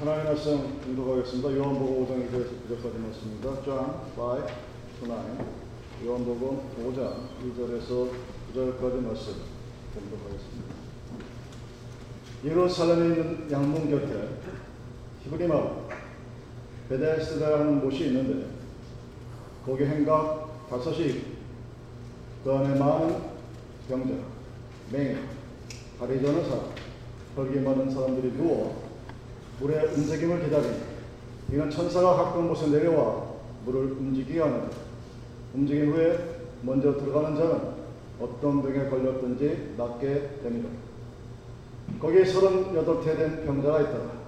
하나님 말씀 인도하겠습니다. 요한복음 5장 1절에서 9절까지 말씀입니다. John 5 to 9. 요한복음 5장 1절에서 9절까지 말씀 공독하겠습니다. 예루살렘에 있는 양문 곁에 히브리 마을 베데스다라는 곳이 있는데 거기 행각 다섯이 그 안에 많은 병자, 맹인, 다리 저는 사람, 혈기 많은 사람들이 누워 물의 움직임을 기다리니 이는 천사가 가까운 곳에 내려와 물을 움직이게 하는데 움직인 후에 먼저 들어가는 자는 어떤 병에 걸렸든지 낫게 됩니다. 거기에 서른여덟 된 병자가 있더라.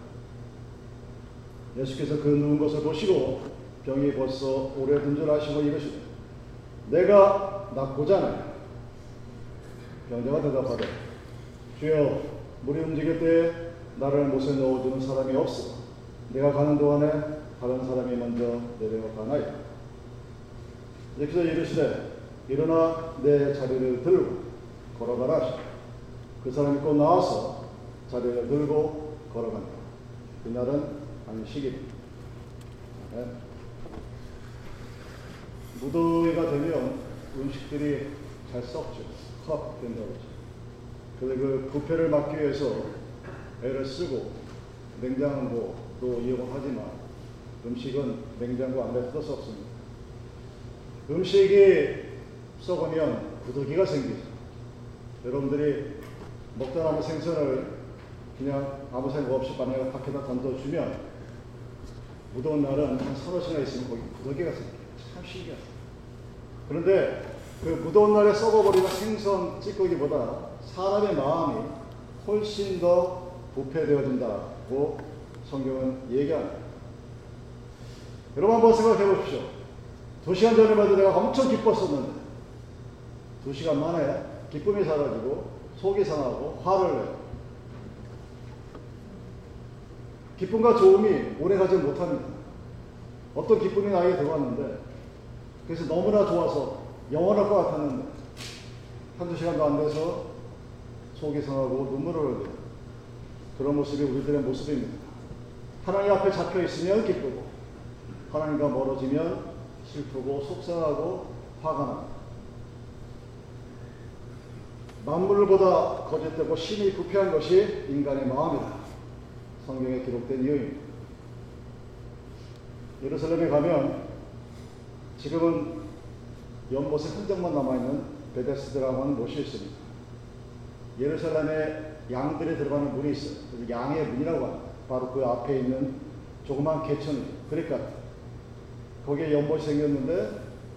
예수께서 그 누운 것을 보시고 병이 벌써 오래된 줄 아시고 이르시되 내가 낫고자 하나니 병자가 대답하되 주여 물이 움직일 때에 나를 못에 넣어주는 사람이 없어. 내가 가는 동안에 다른 사람이 먼저 내려가나이다. 예수께서 이르시되 일어나 내 자리를 들고 걸어가라 그 사람이 곧 나와서 자리를 들고 걸어간다. 그날은 안식일입니다. 네. 무더위가 되면 음식들이 잘 썩죠. 컵 된다고 그래서 그 부패를 막기 위해서 애를 쓰고 냉장고도 이용하지만 음식은 냉장고 안에 쓸수 없습니다. 음식이 썩으면 구더기가 생기죠. 여러분들이 먹다 남은 생선을 그냥 아무 생각 없이 바늘 밖에다 던져주면 무더운 날은 한 서너 시간 있으면 거기 구더기가 생겨요. 참 신기하죠. 그런데 그 무더운 날에 썩어버리는 생선 찌꺼기보다 사람의 마음이 훨씬 더 부패되어진다고 성경은 얘기합니다. 여러분 한번 생각해 보십시오. 두 시간 전에만 해도 내가 엄청 기뻤었는데 두 시간 만에 기쁨이 사라지고 속이 상하고 화를 내요. 기쁨과 좋음이 오래가지 못합니다. 어떤 기쁨이 나에게 들어왔는데 그래서 너무나 좋아서 영원할 것 같았는데 한두 시간도 안 돼서 속이 상하고 눈물을 흘려요. 그런 모습이 우리들의 모습입니다. 하나님 앞에 잡혀 있으면 기쁘고 하나님과 멀어지면 슬프고 속상하고 화가 납니다. 만물보다 거짓되고 심히 부패한 것이 인간의 마음이다. 성경에 기록된 이유입니다. 예루살렘에 가면 지금은 연못의 흔적만 남아있는 베데스드라고 하는 곳이 있습니다. 예루살렘에 양들이 들어가는 문이 있어요. 양의 문이라고 합니다. 바로 그 앞에 있는 조그만 개천이 그러니까 거기에 연못이 생겼는데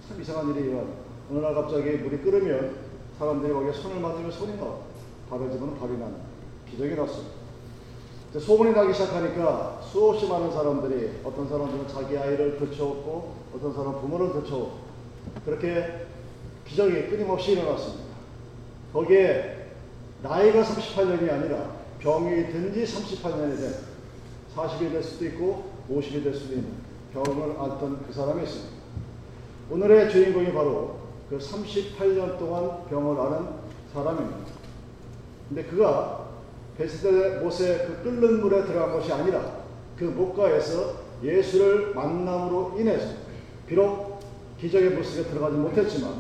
참 이상한 일이 일어납니다. 어느 날 갑자기 물이 끓으면 사람들이 거기에 손을 맞으면 손이 나와. 발을 집으면 발이 나는 기적이 났습니다. 소문이 나기 시작하니까 수없이 많은 사람들이 어떤 사람들은 자기 아이를 들쳐왔고 어떤 사람은 부모를 들쳐왔고 그렇게 기적이 끊임없이 일어났습니다. 거기에 나이가 38년이 아니라 병이 든 지 38년이 된 40이 될 수도 있고 50이 될 수도 있는 병을 앓던 그 사람이 있습니다. 오늘의 주인공이 바로 그 38년 동안 병을 앓은 사람입니다. 근데 그가 베스데 못의 그 끓는 물에 들어간 것이 아니라 그 목가에서 예수를 만남으로 인해서 비록 기적의 모습에 들어가지 못했지만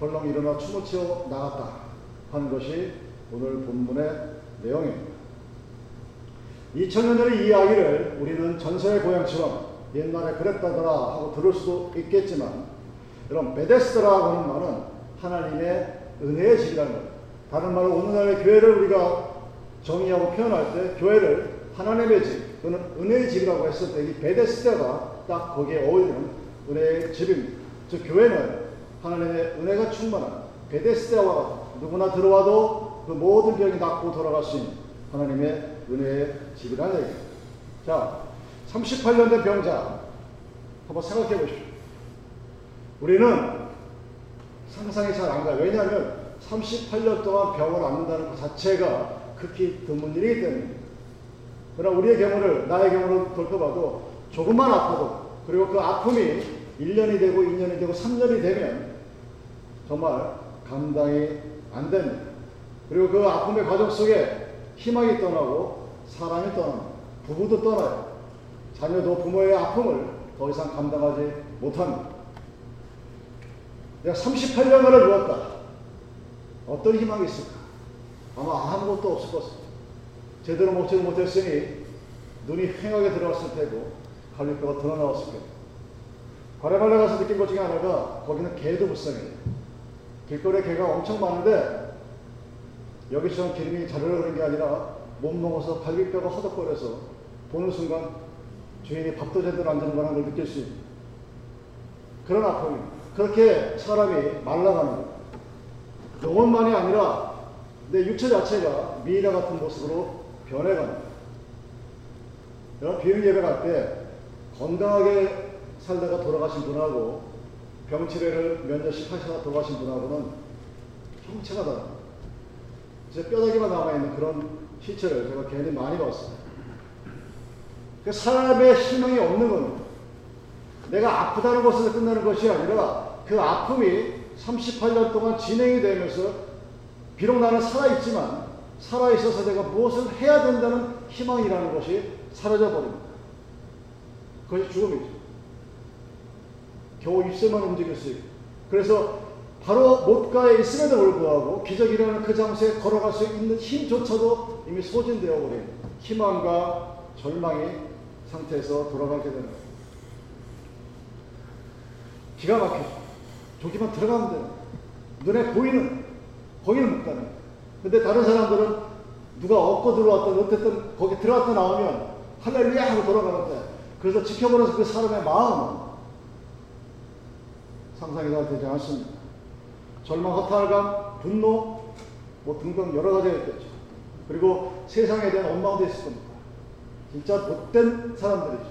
벌렁 일어나 춤을 추어 나갔다 하는 것이 오늘 본문의 내용입니다. 2000년 전의 이야기를 우리는 전설의 고향처럼 옛날에 그랬다더라 하고 들을 수도 있겠지만 여러분 베데스라고 하는 말은 하나님의 은혜의 집이라는 거예요. 다른 말로 오늘날의 교회를 우리가 정의하고 표현할 때 교회를 하나님의 집 또는 은혜의 집이라고 했을 때 이 베데스다가 딱 거기에 어울리는 은혜의 집입니다. 즉 교회는 하나님의 은혜가 충만한 베데스다와 같은 누구나 들어와도 그 모든 병이 낫고 있는 하나님의 은혜의 집이라는 얘기입니다. 자, 38년 된 병자 한번 생각해 보십시오. 우리는 상상이 잘 안 가요. 왜냐하면 38년 동안 병을 앓는다는 것 자체가 극히 드문 일이기 때문입니다. 그러나 우리의 경우를, 나의 경우를 돌펴봐도 조금만 아파도 그리고 그 아픔이 1년이 되고 2년이 되고 3년이 되면 정말 감당이 안 됩니다. 그리고 그 아픔의 과정 속에 희망이 떠나고 사람이 떠납니다. 부부도 떠나요. 자녀도 부모의 아픔을 더 이상 감당하지 못합니다. 내가 38년간을 누웠다. 어떤 희망이 있을까? 아마 아무것도 없을 것입니다. 제대로 먹지를 못했으니 눈이 휑하게 들어갔을 테고 갈비뼈가 드러나왔을 거예요. 과레말레 가서 느낀 것 중에 하나가 거기는 개도 불쌍해요. 길거리에 개가 엄청 많은데 여기처럼 기름이 자르르 흐른 게 아니라 못 먹어서 갈비뼈가 허덕거려서 보는 순간 주인이 밥도 제대로 안 주는 거라는 걸 느낄 수 있는 그런 아픔입니다. 그렇게 사람이 말라가는. 영혼만이 아니라 내 육체 자체가 미이라 같은 모습으로 변해가는. 여러분 비행 예배 갈 때 건강하게 살다가 돌아가신 분하고 병치레를 몇 년씩 하시다가 돌아가신 분하고는 형체가 다릅니다. 제 뼈다귀만 남아있는 그런 시체를 제가 괜히 많이 봤어요. 그 사람의 희망이 없는 겁니다. 내가 아프다는 것에서 끝나는 것이 아니라 그 아픔이 38년 동안 진행이 되면서 비록 나는 살아있지만 살아있어서 내가 무엇을 해야 된다는 희망이라는 것이 사라져 버립니다. 그것이 죽음이죠. 겨우 입술만 있고. 그래서 바로 못가에 있음에도 불구하고 기적이라는 그 장소에 걸어갈 수 있는 힘조차도 이미 소진되어 버린 희망과 절망의 상태에서 돌아가게 되는 거예요. 기가 막히죠. 저기만 들어가면 돼요. 눈에 보이는, 거기는 못 가는 거예요. 근데 다른 사람들은 누가 얻고 들어왔든 어쨌든 거기 들어갔다 나오면 할렐루야 하고 돌아가는데 그래서 지켜보면서 그 사람의 마음은 상상이 잘 되지 않습니다. 절망, 허탈감, 분노, 뭐 등등 여러 가지가 있겠죠. 그리고 세상에 대한 원망도 있을 겁니다. 진짜 못된 사람들이죠.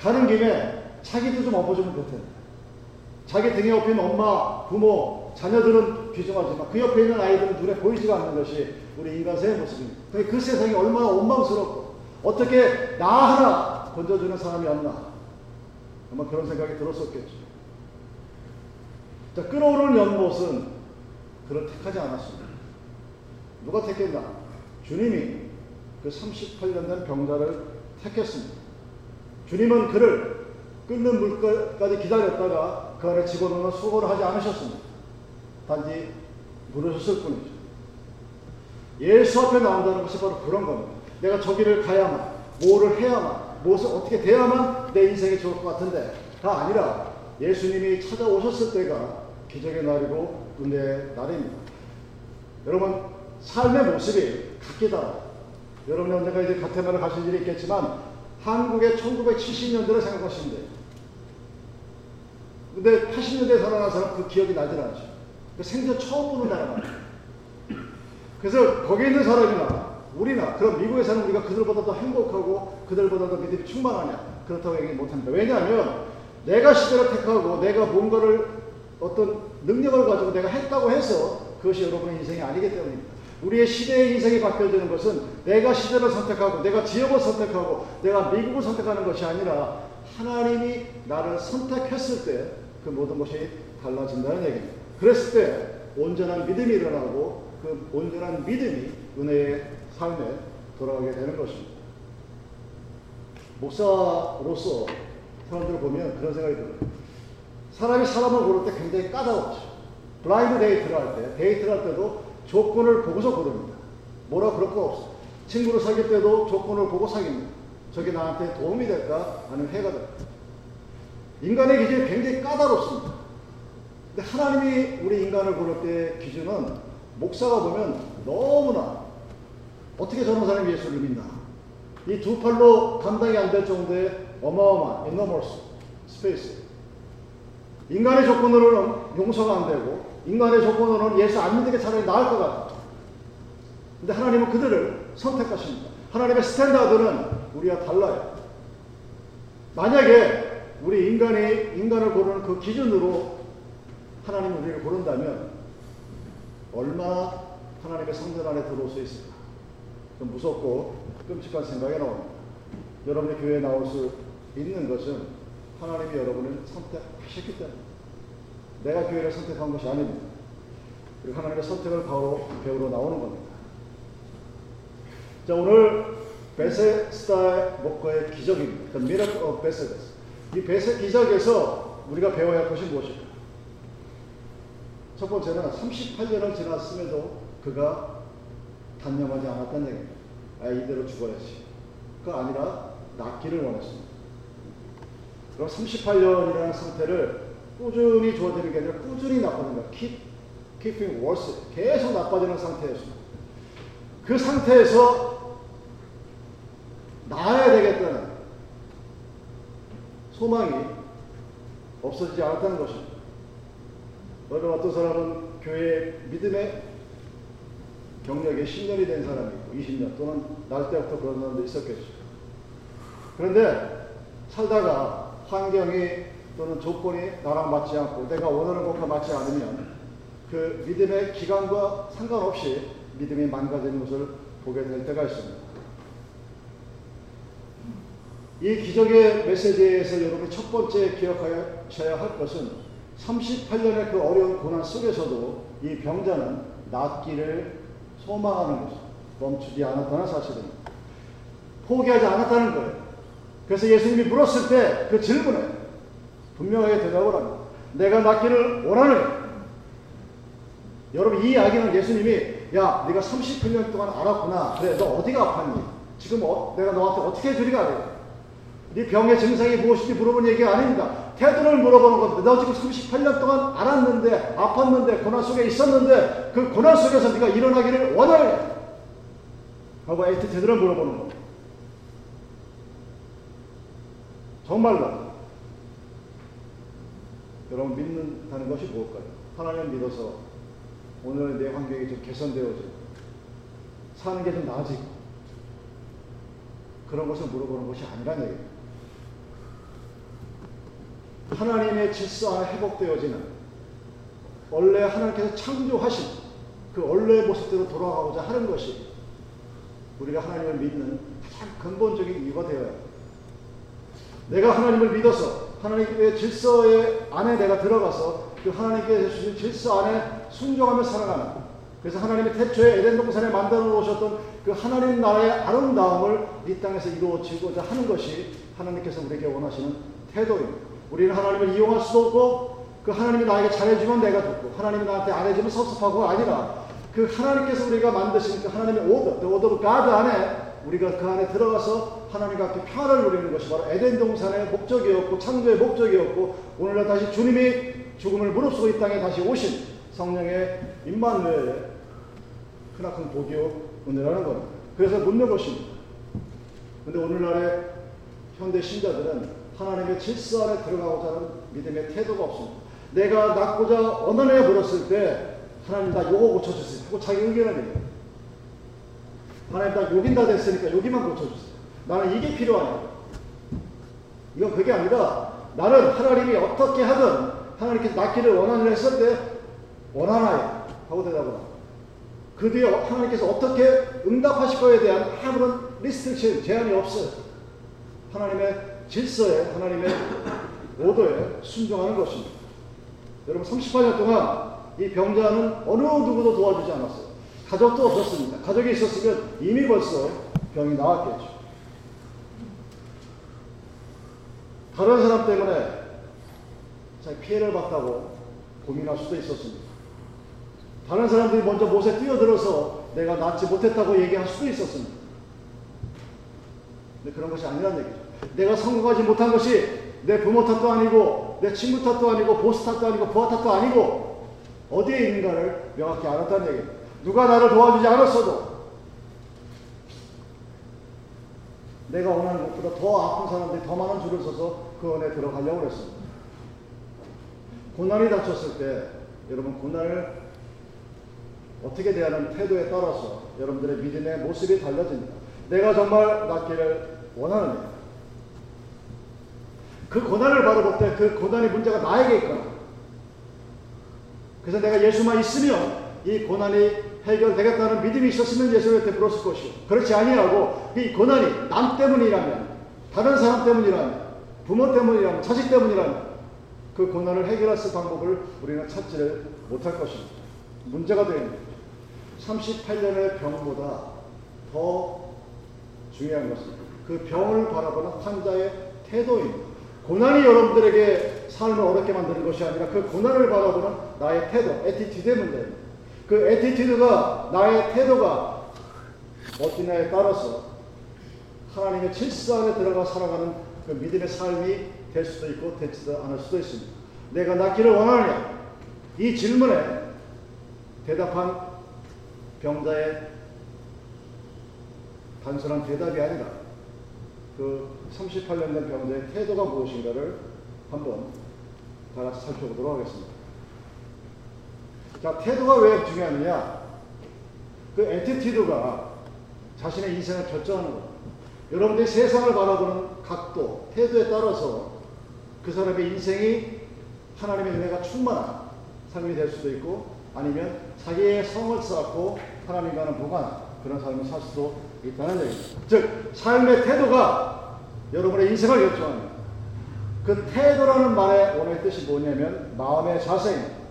가는 김에 자기도 좀 엎어주면 될 텐데. 자기 등에 업힌 엄마, 부모, 자녀들은 귀중하지만 그 옆에 있는 아이들은 눈에 보이지가 않는 것이 우리 인간세의 모습입니다. 그 세상이 얼마나 원망스럽고 어떻게 나 하나 건져주는 사람이 없나 아마 그런 생각이 들었었겠죠. 자, 끌어오는 연못은 그를 택하지 않았습니다. 누가 택했나? 주님이 그 38년 된 병자를 택했습니다. 주님은 그를 끓는 물까지 기다렸다가 그 안에 집어넣는 수고를 하지 않으셨습니다. 단지 부르셨을 뿐이죠. 예수 앞에 나온다는 것이 바로 그런 겁니다. 내가 저기를 가야만, 뭐를 해야만, 무엇을 어떻게 돼야만 내 인생이 좋을 것 같은데 다 아니라 예수님이 찾아오셨을 때가 기적의 날이고 은혜의 날입니다. 여러분 삶의 모습이 같기다. 여러분이 언젠가 이제 가테마를 가실 일이 있겠지만 한국의 1970년대를 생각하시면 돼요. 근데 80년대에 살아난 사람 그 기억이 나질 않죠. 그 생전 처음 보는 나라가. 그래서 거기에 있는 사람이나 우리나 그럼 미국에 사는 우리가 그들보다 더 행복하고 그들보다 더 믿음이 충만하냐 그렇다고 얘기 못합니다. 왜냐하면 내가 시대를 택하고 내가 뭔가를 어떤 능력을 가지고 내가 했다고 해서 그것이 여러분의 인생이 아니기 때문입니다. 우리의 시대의 인생이 바뀌어지는 것은 내가 시대를 선택하고 내가 지역을 선택하고 내가 미국을 선택하는 것이 아니라 하나님이 나를 선택했을 때 그 모든 것이 달라진다는 얘기입니다. 그랬을 때 온전한 믿음이 일어나고 그 온전한 믿음이 은혜의 삶에 돌아가게 되는 것입니다. 목사로서 사람들을 보면 그런 생각이 들어요. 사람이 사람을 고를 때 굉장히 까다롭죠. blind date를 할 때, 데이트를 할 때도 조건을 보고서 고릅니다. 뭐라 그럴 거 없어. 친구를 사귈 때도 조건을 보고 사깁니다. 저게 나한테 도움이 될까? 아니면 해가 될까? 인간의 기준이 굉장히 까다롭습니다. 근데 하나님이 우리 인간을 고를 때 기준은 목사가 보면 너무나 어떻게 저런 사람이 예수를 믿나. 이 두 팔로 감당이 안 될 정도의 어마어마한 enormous space. 인간의 조건으로는 용서가 안 되고 인간의 조건으로는 예수 안 믿는 게 차라리 나을 것 같아요. 근데 하나님은 그들을 선택하십니다. 하나님의 standard는 우리와 달라요. 만약에 우리 인간이 인간을 고르는 그 기준으로 하나님 우리를 고른다면 얼마나 하나님의 성전 안에 들어올 수 있을까? 좀 무섭고 끔찍한 생각이 나옵니다. 여러분이 교회에 나올 수 있는 것은 하나님이 여러분을 선택하셨기 때문에 내가 교회를 선택한 것이 아닙니다. 그리고 하나님의 선택을 바로 배우러 나오는 겁니다. 자, 오늘 베세스다의 목과의 기적입니다. The Miracle of Bethesda. 이 베세 기적에서 우리가 배워야 할 것이 무엇일까? 첫 번째는 38년을 지났음에도 그가 단념하지 않았다는 얘기입니다. 아, 이대로 죽어야지. 그 아니라 낫기를 원했습니다. 그럼 38년이라는 상태를 꾸준히 좋아지는 게 아니라 꾸준히 나빠지는 거야. Keep, keeping worse. 계속 나빠지는 상태였습니다. 그 상태에서 나아야 되겠다는 소망이 없어지지 않았다는 것입니다. 여러분 어떤 사람은 교회 믿음의 경력에 10년이 된 사람이 있고 20년 또는 날 때부터 그런 사람도 있었겠죠. 그런데 살다가 환경이 또는 조건이 나랑 맞지 않고 내가 원하는 것과 맞지 않으면 그 믿음의 기간과 상관없이 믿음이 망가지는 것을 보게 될 때가 있습니다. 이 기적의 메시지에서 여러분이 첫 번째 기억하셔야 할 것은 38년의 그 어려운 고난 속에서도 이 병자는 낫기를 소망하는 것을 멈추지 않았다는 사실입니다. 포기하지 않았다는 거예요. 그래서 예수님이 물었을 때 그 질문에 분명하게 대답을 합니다. 내가 낫기를 원하느냐? 여러분 이 이야기는 예수님이 야 네가 38년 동안 알았구나. 그래 너 어디가 아팠니? 지금 어, 내가 너한테 어떻게 해주랴 그래? 네 병의 증상이 무엇인지 물어본 얘기가 아닙니다. 태도를 물어보는 건데 너 지금 38년 동안 앓았는데 아팠는데 고난 속에 있었는데 그 고난 속에서 네가 일어나기를 원하느냐? 하고 attitude를 물어보는 겁니다. 정말로 여러분 믿는다는 것이 무엇일까요? 하나님 믿어서 오늘 내 환경이 좀 개선되어지고 사는 게 좀 나아지고 그런 것을 물어보는 것이 아니란 얘기입니다. 하나님의 질서 안에 회복되어지는 원래 하나님께서 창조하신 그 원래의 모습대로 돌아가고자 하는 것이 우리가 하나님을 믿는 가장 근본적인 이유가 되어야 합니다. 내가 하나님을 믿어서 하나님의 질서의 안에 내가 들어가서 그 하나님께서 주신 질서 안에 순종하며 살아가는 그래서 하나님의 태초에 에덴 동산에 만들어 놓으셨던 그 하나님 나라의 아름다움을 이 땅에서 이루어지고자 하는 것이 하나님께서 우리에게 원하시는 태도입니다. 우리는 하나님을 이용할 수도 없고 그 하나님이 나에게 잘해주면 내가 듣고 하나님이 나한테 안 해주면 섭섭하고 아니라 그 하나님께서 우리가 만드신 그 하나님의 오더, the order 안에 우리가 그 안에 들어가서 하나님과 함께 평화를 누리는 것이 바로 에덴 동산의 목적이었고 창조의 목적이었고 오늘날 다시 주님이 죽음을 무릅쓰고 이 땅에 다시 오신 성령의 임마누엘의 크나큰 복이요 은혜라는 겁니다. 그래서 묻는 것입니다. 근데 오늘날의 현대 신자들은 하나님의 질서 안에 들어가고자 하는 믿음의 태도가 없습니다. 내가 낳고자 원한해 버렸을 때 하나님 나 요거 고쳐주세요 하고 자기 의견을 내요. 하나님 나 여긴 다 됐으니까 여기만 고쳐주세요. 나는 이게 필요하냐. 이건 그게 아니라 나는 하나님이 어떻게 하든 하나님께서 낫기를 원하냐 했을 때 원하나요? 하고 대답을 합니다. 그 뒤에 하나님께서 어떻게 응답하실 거에 대한 아무런 restriction, 제한이 없어요. 하나님의 질서에, 하나님의 오더에 순종하는 것입니다. 여러분, 38년 동안 이 병자는 어느 누구도 도와주지 않았어요. 가족도 없었습니다. 가족이 있었으면 이미 벌써 병이 나았겠죠. 다른 사람 때문에 피해를 봤다고 고민할 수도 있었습니다. 다른 사람들이 먼저 못에 뛰어들어서 내가 낫지 못했다고 얘기할 수도 있었습니다. 근데 그런 것이 아니란 얘기죠. 내가 성공하지 못한 것이 내 부모 탓도 아니고 내 친구 탓도 아니고 보스 탓도 아니고 부하 탓도 아니고 어디에 있는가를 명확히 알았다는 얘기입니다. 누가 나를 도와주지 않았어도 내가 원하는 것보다 더 아픈 사람들이 더 많은 줄을 서서 그 안에 들어가려고 했습니다. 고난이 닥쳤을 때 여러분 고난을 어떻게 대하는 태도에 따라서 여러분들의 믿음의 모습이 달라집니다. 내가 정말 낫기를 원하느냐. 그 고난을 바라볼 때 그 고난의 문제가 나에게 있거나 그래서 내가 예수만 있으면 이 고난이 해결되겠다는 믿음이 있었으면 예수를 베풀었을 것이고 그렇지 아니하고 이 고난이 남 때문이라면 다른 사람 때문이라면 부모 때문이라면 자식 때문이라면 그 고난을 해결할 수 방법을 우리는 찾지를 못할 것입니다. 문제가 되는 거죠. 38년의 병보다 더 중요한 것은 그 병을 바라보는 환자의 태도입니다. 고난이 여러분들에게 삶을 어렵게 만드는 것이 아니라 그 고난을 바라보는 나의 태도, attitude의 문제입니다. 그 attitude가 나의 태도가 어디냐에 따라서 하나님의 질서 안에 들어가 살아가는 그 믿음의 삶이 될 수도 있고 되지도 않을 수도 있습니다. 내가 낫기를 원하느냐? 이 질문에 대답한 병자의 단순한 대답이 아니라 그 38년 된 병자의 태도가 무엇인가를 한번 다 같이 살펴보도록 하겠습니다. 자, 태도가 왜 중요하느냐? 그 attitude가 자신의 인생을 결정하는 것. 여러분들이 세상을 바라보는 각도, 태도에 따라서 그 사람의 인생이 하나님의 은혜가 충만한 삶이 될 수도 있고 아니면 자기의 성을 쌓고 하나님과는 무관한 그런 삶을 살 수도 있다는 얘기입니다. 즉, 삶의 태도가 여러분의 인생을 결정합니다. 그 태도라는 말의 원어의 뜻이 뭐냐면 마음의 자세입니다.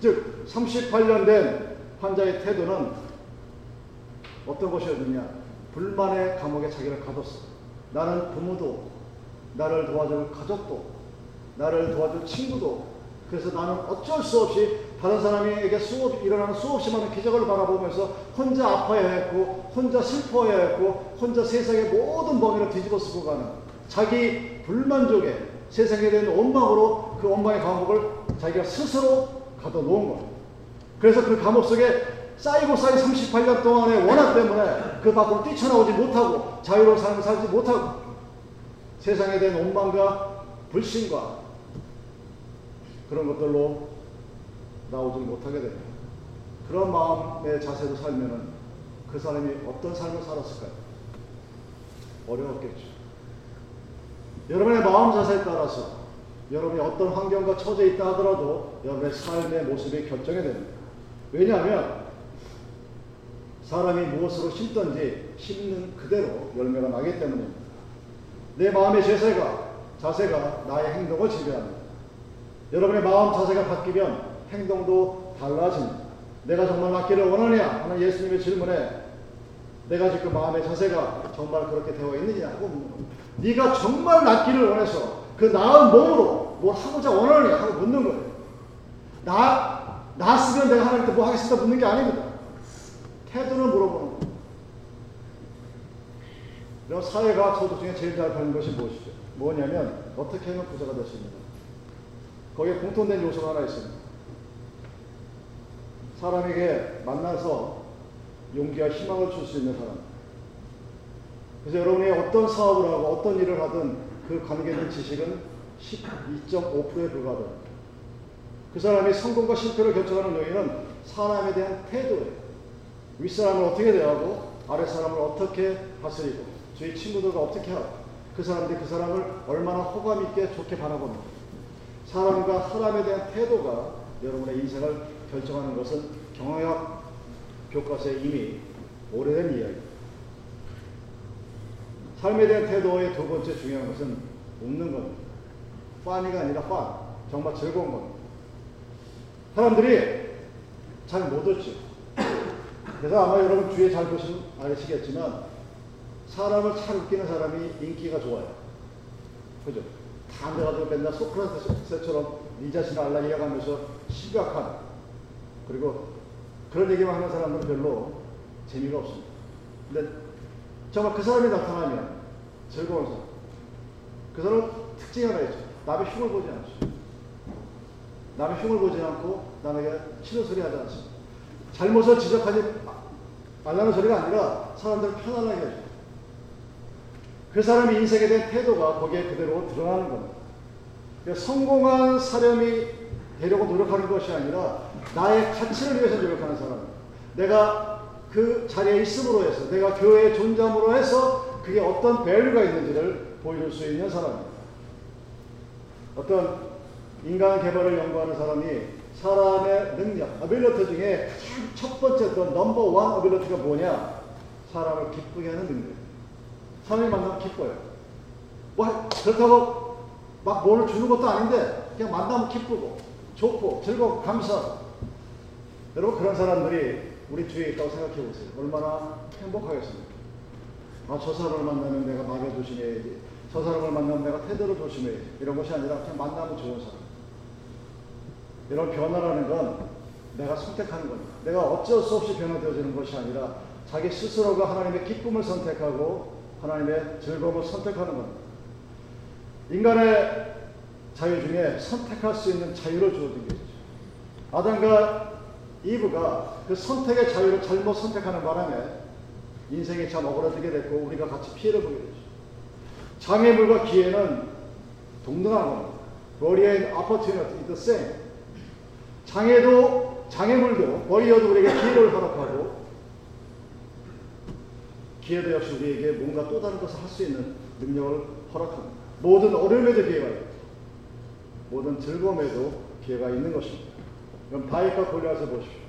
즉, 38년 된 환자의 태도는 어떤 것이었느냐? 불만의 감옥에 자기를 가뒀어. 나는 부모도, 나를 도와줄 가족도, 나를 도와줄 친구도, 그래서 나는 어쩔 수 없이 다른 사람에게 수업, 일어나는 수없이 많은 기적을 바라보면서 혼자 아파야 했고, 혼자 슬퍼야 했고, 혼자 세상의 모든 범위를 뒤집어 쓰고 가는 자기 불만족에 세상에 대한 원망으로 그 원망의 감옥을 자기가 스스로 가둬 놓은 거예요. 그래서 그 감옥 속에 쌓이고 쌓인 38년 동안의 원한 때문에 그 밖으로 뛰쳐나오지 못하고 자유로운 삶을 살지 못하고 세상에 대한 원망과 불신과 그런 것들로 나오지 못하게 됩니다. 그런 마음의 자세로 살면은 그 사람이 어떤 삶을 살았을까요? 어려웠겠죠. 여러분의 마음 자세에 따라서 여러분이 어떤 환경과 처져 있다 하더라도 여러분의 삶의 모습이 결정이 됩니다. 왜냐하면 사람이 무엇으로 심든지 심는 그대로 열매가 나기 때문입니다. 내 마음의 자세가, 자세가 나의 행동을 지배합니다. 여러분의 마음 자세가 바뀌면 행동도 달라집니다. 내가 정말 낫기를 원하냐 하는 예수님의 질문에 내가 지금 마음의 자세가 정말 그렇게 되어 있느냐 하고 묻는 겁니다. 네가 정말 낫기를 원해서 그 나은 몸으로 뭘 하고자 원하느냐 하고 묻는 거예요. 나, 나았으면 내가 하나님께 뭐 하겠습니다 묻는 게 아닙니다. 태도를 물어보는 거예요. 사회가 저도 중에 제일 잘 파는 것이 무엇이죠? 뭐냐면 어떻게 하면 부자가 될 수 있는가? 거기에 공통된 요소가 하나 있습니다. 사람에게 만나서 용기와 희망을 줄 수 있는 사람. 그래서 여러분이 어떤 사업을 하고 어떤 일을 하든 그 관계 있는 지식은 12.5%에 불과하다. 그 사람이 성공과 실패를 결정하는 요인은 사람에 대한 태도예요. 윗사람을 어떻게 대하고 아랫사람을 어떻게 다스리고 저희 친구들과 어떻게 하고 그 사람들이 그 사람을 얼마나 호감 있게 좋게 바라보는 사람과 사람에 대한 태도가 여러분의 인생을 결정하는 것은 경영학 교과서에 이미 오래된 이야기입니다. 삶에 대한 태도의 두 번째 중요한 것은 웃는 겁니다. 파니가 아니라 파 정말 즐거운 겁니다. 사람들이 잘 못 웃죠. 그래서 아마 여러분 주위에 잘 보시면 아시겠지만 사람을 잘 웃기는 사람이 인기가 좋아요. 그죠? 다 앉아가지고 맨날 소크라테스처럼 네 자신을 알라이어가면서 심각한 그리고 그런 얘기만 하는 사람들은 별로 재미가 없습니다. 근데 정말 그 사람이 나타나면 즐거운 사람. 그 사람 특징이 하나 있죠. 남의 흉을 보지 않죠. 남의 흉을 보지 않고 남에게 싫은 소리 하지 않습니다. 잘못을 지적하지 말라는 소리가 아니라 사람들을 편안하게 해줘요. 그 사람의 인생에 대한 태도가 거기에 그대로 드러나는 겁니다. 그러니까 성공한 사람이 되려고 노력하는 것이 아니라 나의 가치를 위해서 노력하는 사람. 내가 그 자리에 있음으로 해서, 내가 교회에 존재함으로 해서 그게 어떤 value가 있는지를 보여줄 수 있는 사람입니다. 어떤 인간 개발을 연구하는 사람이 사람의 능력, 어빌러트 중에 첫 번째 어떤 넘버 원 어빌러트가 뭐냐? 사람을 기쁘게 하는 능력. 사람이 만나면 기뻐요. 뭐, 그렇다고 막 뭘 주는 것도 아닌데, 그냥 만나면 기쁘고, 좋고, 즐겁고, 감사하고. 여러분, 그런 사람들이 우리 주위에 있다고 생각해 보세요. 얼마나 행복하겠습니까? 아, 저 사람을 만나면 내가 마음에 조심해야지. 저 사람을 만나면 내가 태도를 조심해야지. 이런 것이 아니라 그냥 만나면 좋은 사람. 이런 변화라는 건 내가 선택하는 겁니다. 내가 어쩔 수 없이 변화되어지는 것이 아니라 자기 스스로가 하나님의 기쁨을 선택하고 하나님의 즐거움을 선택하는 겁니다. 인간의 자유 중에 선택할 수 있는 자유를 주어진 게 있죠. 아담과 이브가 그 선택의 자유를 잘못 선택하는 바람에 인생이 참 억울해지게 됐고 우리가 같이 피해를 보게 되죠. 장애물과 기회는 동등한 겁니다. And opportunity is the same. 장애도 장애물도 버리어도 우리에게 기회를 허락하고 기회도 역시 우리에게 뭔가 또 다른 것을 할 수 있는 능력을 허락합니다. 모든 어려움에도 기회가 있고 모든 즐거움에도 기회가 있는 것입니다. 그럼 다윗과 골리앗을 보십시오.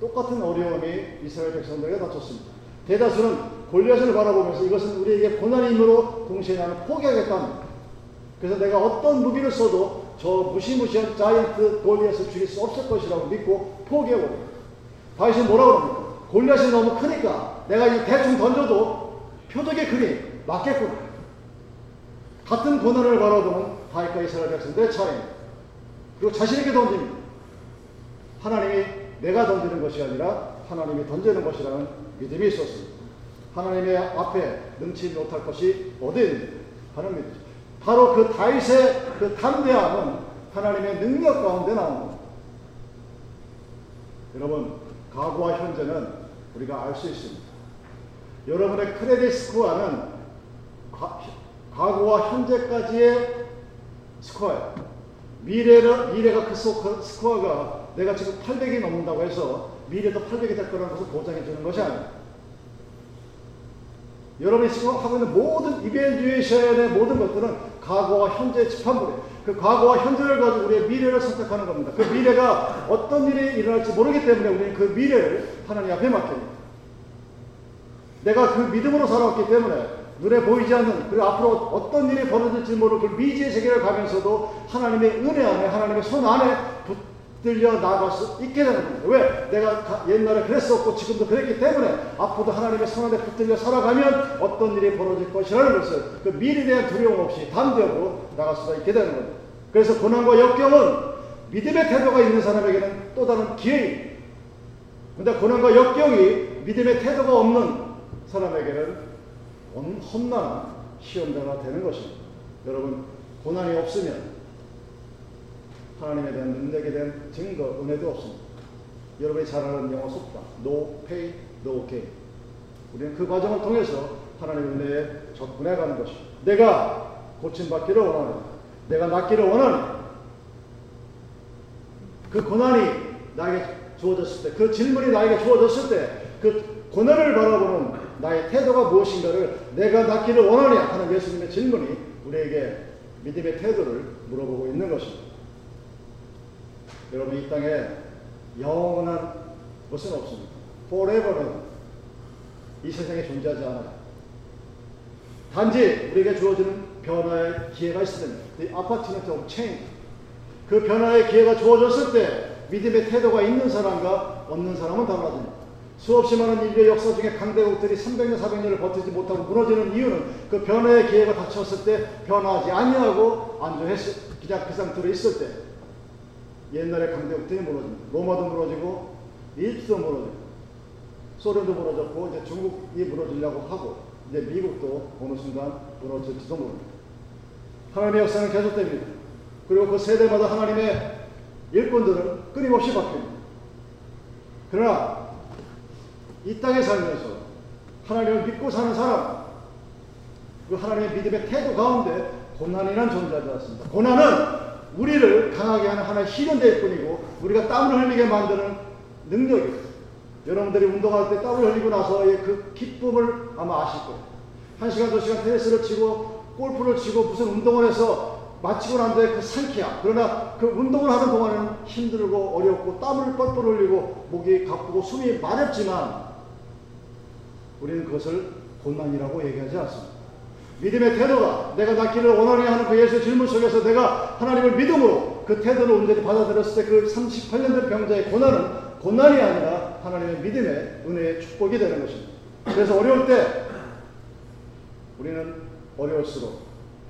똑같은 어려움이 이스라엘 백성들에게 닥쳤습니다. 대다수는 골리앗을 바라보면서 이것은 우리에게 고난임으로 동시에 나는 포기하겠다. 그래서 내가 어떤 무기를 써도 저 무시무시한 자이언트 골리앗을 죽일 수 없을 것이라고 믿고 포기해버립니다. 다윗이 뭐라고 합니까? 골리앗이 너무 크니까 내가 이 대충 던져도 표적의 그림 맞겠구나. 같은 고난을 바라보는 다윗과 이스라엘 백성들의 차이입니다. 그리고 자신에게 던집니다. 하나님이 내가 던지는 것이 아니라 하나님이 던지는 것이라는 믿음이 있었습니다. 하나님의 앞에 능치 못할 것이 어디 있는지 하는 믿음. 바로 그 다윗의 그 담대함은 하나님의 능력 가운데 나온 겁니다. 여러분, 과거와 현재는 우리가 알 수 있습니다. 여러분의 크레딧 스코어는 과, 과거와 현재까지의 스코어예요. 미래를, 미래가 그 스코어가 내가 지금 800이 넘는다고 해서 미래도 800이 될 거라는 것을 보장해 주는 것이 아니에요. 여러분이 지금 하고 있는 모든 이벤주에이션의 모든 것들은 과거와 현재의 집합물이에요. 그 과거와 현재를 가지고 우리의 미래를 선택하는 겁니다. 그 미래가 어떤 일이 일어날지 모르기 때문에 우리는 그 미래를 하나님 앞에 맡깁니다. 내가 그 믿음으로 살아왔기 때문에 눈에 보이지 않는 그리고 앞으로 어떤 일이 벌어질지 모르는 그 미지의 세계를 가면서도 하나님의 은혜 안에 하나님의 손 안에 붙 들려 나갈 수 있게 되는 겁니다. 왜? 내가 옛날에 그랬었고 지금도 그랬기 때문에 앞으로도 하나님의 손 안에 붙들려 살아가면 어떤 일이 벌어질 것이라는 것을 그 미래에 대한 두려움 없이 담대함으로 나갈 수가 있게 되는 겁니다. 그래서 고난과 역경은 믿음의 태도가 있는 사람에게는 또 다른 기회입니다. 근데 고난과 역경이 믿음의 태도가 없는 사람에게는 험난한 시험대가 되는 것입니다. 여러분, 고난이 없으면 하나님에 대한 능력에 대한 증거, 은혜도 없습니다. 여러분이 잘 아는 영어 속담, no pay, no gain. 우리는 그 과정을 통해서 하나님의 은혜에 접근해 가는 것입니다. 내가 고침받기를 원하는, 내가 낫기를 원하는 그 고난이 나에게 주어졌을 때, 그 질문이 나에게 주어졌을 때, 그 고난을 바라보는 나의 태도가 무엇인가를 내가 낫기를 원하냐 하는 예수님의 질문이 우리에게 믿음의 태도를 물어보고 있는 것입니다. 여러분 이 땅에 영원한 것은 없습니다. forever는 이 세상에 존재하지 않아요. 단지 우리에게 주어지는 변화의 기회가 있을. The opportunity of change. 그 변화의 기회가 주어졌을 때 믿음의 태도가 있는 사람과 없는 사람은 달라집니다. 수없이 많은 인류의 역사 중에 강대국들이 300년, 400년을 버티지 못하고 무너지는 이유는 그 변화의 기회가 닥쳤을 때 변화하지 아니하고 안주했을 그냥 그 상태로 있을 때 옛날에 강대국들이 무너집니다. 로마도 무너지고 일도 무너지고 소련도 무너졌고 이제 중국이 무너지려고 하고 이제 미국도 어느 순간 무너질지도 모릅니다. 하나님의 역사는 계속됩니다. 그리고 그 세대마다 하나님의 일꾼들은 끊임없이 바뀝니다. 그러나 이 땅에 살면서 하나님을 믿고 사는 사람, 그 하나님의 믿음의 태도 가운데 고난이란 존재하지 않습니다. 고난은 우리를 강하게 하는 하나의 시련대일 뿐이고 우리가 땀을 흘리게 만드는 능력이에요. 여러분들이 운동할 때 땀을 흘리고 나서의 그 기쁨을 아마 아실 거예요. 한 시간, 두 시간 테니스를 치고 골프를 치고 무슨 운동을 해서 마치고 난 뒤에 그 상쾌함. 그러나 그 운동을 하는 동안은 힘들고 어렵고 땀을 뻘뻘 흘리고 목이 가쁘고 숨이 마렵지만 우리는 그것을 고난이라고 얘기하지 않습니다. 믿음의 태도가 내가 낫기를 원하냐 하는 그 예수의 질문 속에서 내가 하나님을 믿음으로 그 태도를 온전히 받아들였을 때 그 38년 된 병자의 고난은 고난이 아니라 하나님의 믿음의 은혜의 축복이 되는 것입니다. 그래서 어려울 때 우리는 어려울수록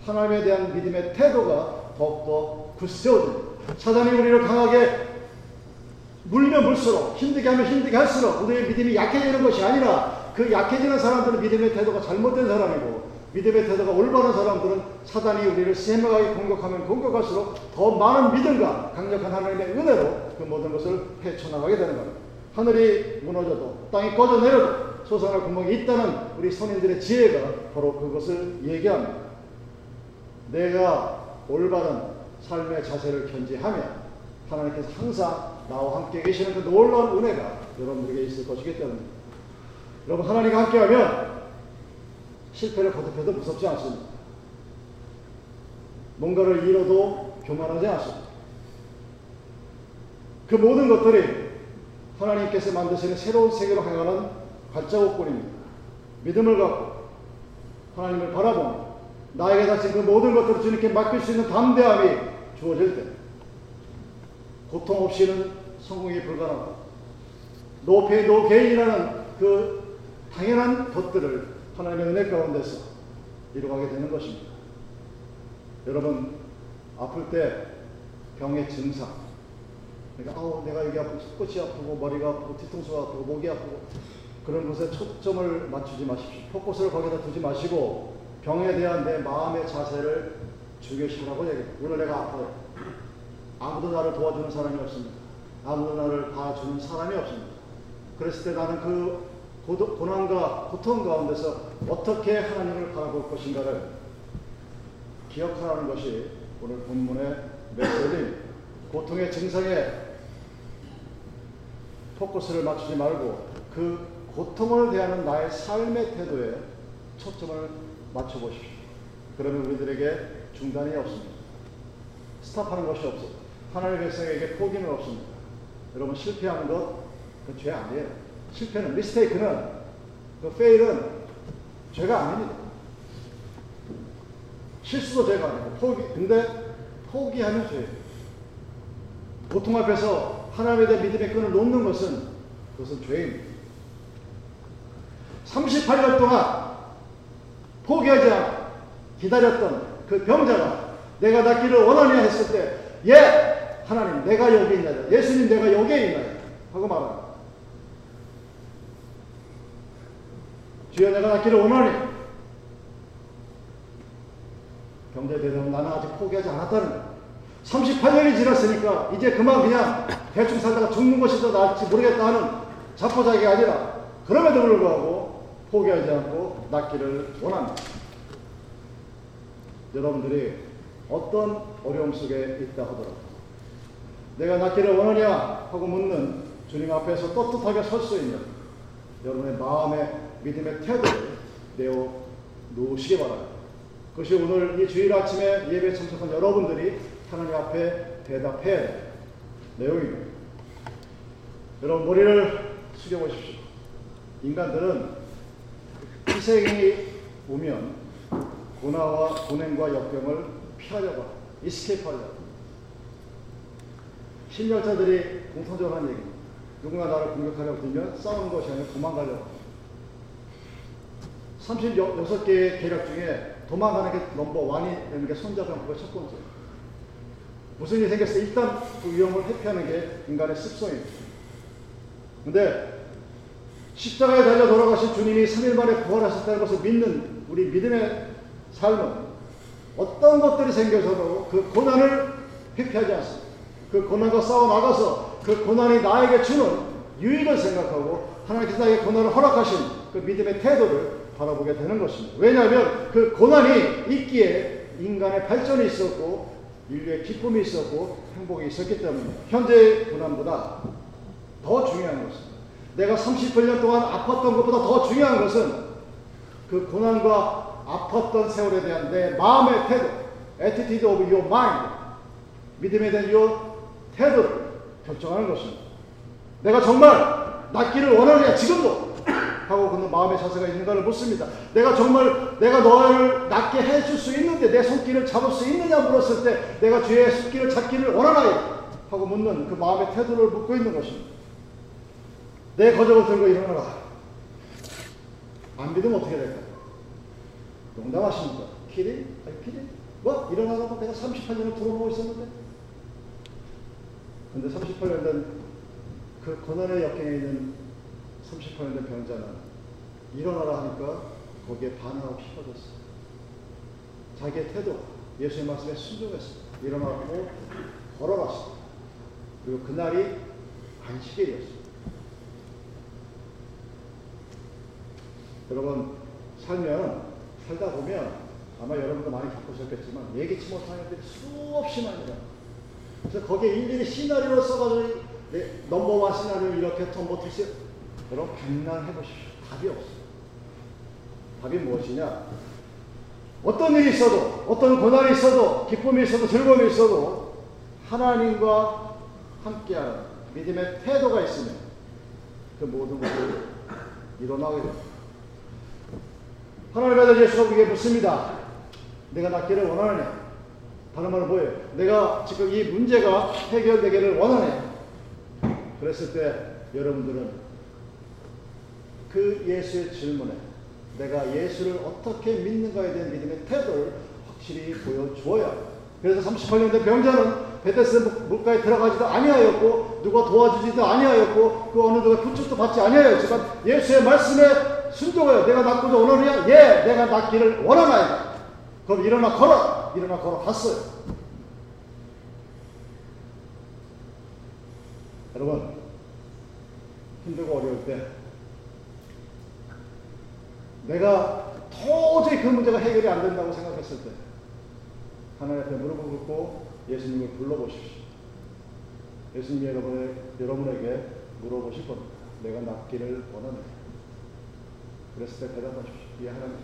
하나님에 대한 믿음의 태도가 더욱더 굳세워집니다. 사단이 우리를 강하게 물면 물수록 힘들게 하면 힘들게 할수록 우리의 믿음이 약해지는 것이 아니라 그 약해지는 사람들은 믿음의 태도가 잘못된 사람이고 믿음의 태도가 올바른 사람들은 사단이 우리를 세명하게 공격하면 공격할수록 더 많은 믿음과 강력한 하나님의 은혜로 그 모든 것을 헤쳐나가게 되는 겁니다. 하늘이 무너져도 땅이 꺼져 내려도 솟아날 구멍이 있다는 우리 선인들의 지혜가 바로 그것을 얘기합니다. 내가 올바른 삶의 자세를 견지하며 하나님께서 항상 나와 함께 계시는 그 놀라운 은혜가 여러분들에게 있을 것이기 때문입니다. 여러분 하나님과 함께하면 실패를 거듭해도 무섭지 않습니다. 뭔가를 잃어도 교만하지 않습니다. 그 모든 것들이 하나님께서 만드시는 새로운 세계로 향하는 발자국뿐입니다. 믿음을 갖고 하나님을 바라보며 나에게 닥친 그 모든 것들을 주님께 맡길 수 있는 담대함이 주어질 때 고통 없이는 성공이 불가능하고 no pain no gain이라는 그 당연한 것들을 하나님의 은혜 가운데서 이루어가게 되는 것입니다. 여러분 아플 때 병의 증상 그러니까 아우 내가 여기 아프고 끝이 아프고 머리가 아프고 뒤통수가 아프고 목이 아프고 그런 것에 초점을 맞추지 마십시오. 포커스를 거기다 두지 마시고 병에 대한 내 마음의 자세를 중요시하라고 얘기해요. 오늘 내가 아파요. 아무도 나를 도와주는 사람이 없습니다. 아무도 나를 봐주는 사람이 없습니다. 그랬을 때 나는 그 고난과 고통 가운데서 어떻게 하나님을 바라볼 것인가를 기억하라는 것이 오늘 본문의 메시지입니다. 고통의 증상에 포커스를 맞추지 말고 그 고통을 대하는 나의 삶의 태도에 초점을 맞춰보십시오. 그러면 우리들에게 중단이 없습니다. 스탑하는 것이 없어 하나님의 백성에게 포기는 없습니다. 여러분 실패하는 것, 그 죄 아니에요. 실패는, 미스테이크는, 그 페일은 죄가 아닙니다. 실수도 죄가 아니고, 포기, 근데 포기하는 죄예요. 고통 앞에서 하나님에 대한 믿음의 끈을 놓는 것은 그것은 죄입니다. 38년 동안 포기하지 않고 기다렸던 그 병자가 내가 낫기를 원하냐 했을 때, 예! 하나님, 내가 여기 있나요? 예수님, 내가 여기에 있나요? 하고 말합니다. 주여 내가 낫기를 원하니 대해서 나는 아직 포기하지 않았다는 거예요. 38년이 지났으니까 이제 그만 그냥 대충 살다가 죽는 것이 더 나을지 모르겠다 하는 자포자기가 아니라 그럼에도 불구하고 포기하지 않고 낫기를 원합니다. 여러분들이 어떤 어려움 속에 있다 하더라도 내가 낫기를 원하냐 하고 묻는 주님 앞에서 떳떳하게 설 수 있는 여러분의 마음의 믿음의 태도를 내어 놓으시기 바랍니다. 그것이 오늘 이 주일 아침에 예배 참석한 여러분들이 하나님 앞에 대답해야 될 내용입니다. 여러분 머리를 숙여보십시오. 인간들은 희생이 오면 고나와 고난과 역경을 피하려고 이스케이프하려고 신열자들이 공통적으로 하는 얘기입니다. 누군가 나를 공격하려고 들면 싸우는 것이 아니라 도망가려고 36개의 계략 중에 도망가는 게 넘버 원이 되는 게 손잡이는 그첫 번째. 무슨 일이 생겼어? 일단 그 위험을 회피하는 게 인간의 습성입니다. 근데 십자가에 달려 돌아가신 주님이 3일 만에 부활하셨다는 것을 믿는 우리 믿음의 삶은 어떤 것들이 생겨서도 그 고난을 회피하지 않습니다. 그 고난과 싸워 나가서 그 고난이 나에게 주는 유익을 생각하고 하나님께서 나에게 고난을 허락하신 그 믿음의 태도를 바라보게 되는 것입니다. 왜냐하면 그 고난이 있기에 인간의 발전이 있었고 인류의 기쁨이 있었고 행복이 있었기 때문에 현재의 고난보다 더 중요한 것은 내가 38년 동안 아팠던 것보다 더 중요한 것은 그 고난과 아팠던 세월에 대한 내 마음의 태도, attitude of your mind, 믿음에 대한 이 태도를 결정하는 것입니다. 내가 정말 낫기를 원하느냐 지금도 하고 그는 마음의 자세가 있는가를 묻습니다. 내가 정말 내가 너를 낫게 해줄 수 있는데 내 손길을 잡을 수 있느냐 물었을 때 내가 주의 손길을 잡기를 원하나요? 하고 묻는 그 마음의 태도를 묻고 있는 것입니다. 내 거적을 들고 일어나라. 안 믿으면 어떻게 될까요? 농담하십니까? 키리? 아니 키리? 뭐? 일어나라고 내가 38년을 들어보고 있었는데 근데 38년 된 그 고난의 역경에 있는 38년 된 병자는 일어나라 하니까 거기에 반응하고 싶어졌어. 자기의 태도, 예수의 말씀에 순종했어. 일어나고 걸어갔어. 그리고 그날이 안식일이었어. 여러분, 살면, 살다 보면 아마 여러분도 많이 겪으셨겠지만 예기치 못한 일들이 수없이 많이 일어나. 그래서 거기에 일일이 시나리오를 써가지고 네, 넘버원 시나리오 이렇게 톰버티시 여러분 백난 해보십시오. 답이 없어요. 답이 무엇이냐? 어떤 일이 있어도, 어떤 고난이 있어도, 기쁨이 있어도, 즐거움이 있어도, 하나님과 함께하는 믿음의 태도가 있으면 그 모든 것을 일어나게 됩니다. 하나님의 아들 예수가 우리에게 묻습니다. 내가 낫기를 원하느냐? 다른 말은 뭐예요? 내가 지금 이 문제가 해결되기를 원하네. 그랬을 때 여러분들은 그 예수의 질문에 내가 예수를 어떻게 믿는가에 대한 믿음의 태도를 확실히 보여주어야. 그래서 38년 된 병자는 베데스 물가에 들어가지도 아니하였고 누가 도와주지도 아니하였고 그 어느 누가 표적도 받지 아니하였지만 예수의 말씀에 순종하여 내가 낫고자 원하느냐? 예, 내가 낫기를 원하나이다. 그럼 일어나 걸어! 일어나 걸어 갔어요. 여러분, 힘들고 어려울 때 내가 도저히 그 문제가 해결이 안 된다고 생각했을 때 하나님 앞에 무릎을 꿇고 예수님을 불러보십시오. 예수님이 여러분의, 여러분에게 물어보실 겁니다. 내가 낫기를 원하느냐? 그랬을 때 대답하십시오. 예, 하나님.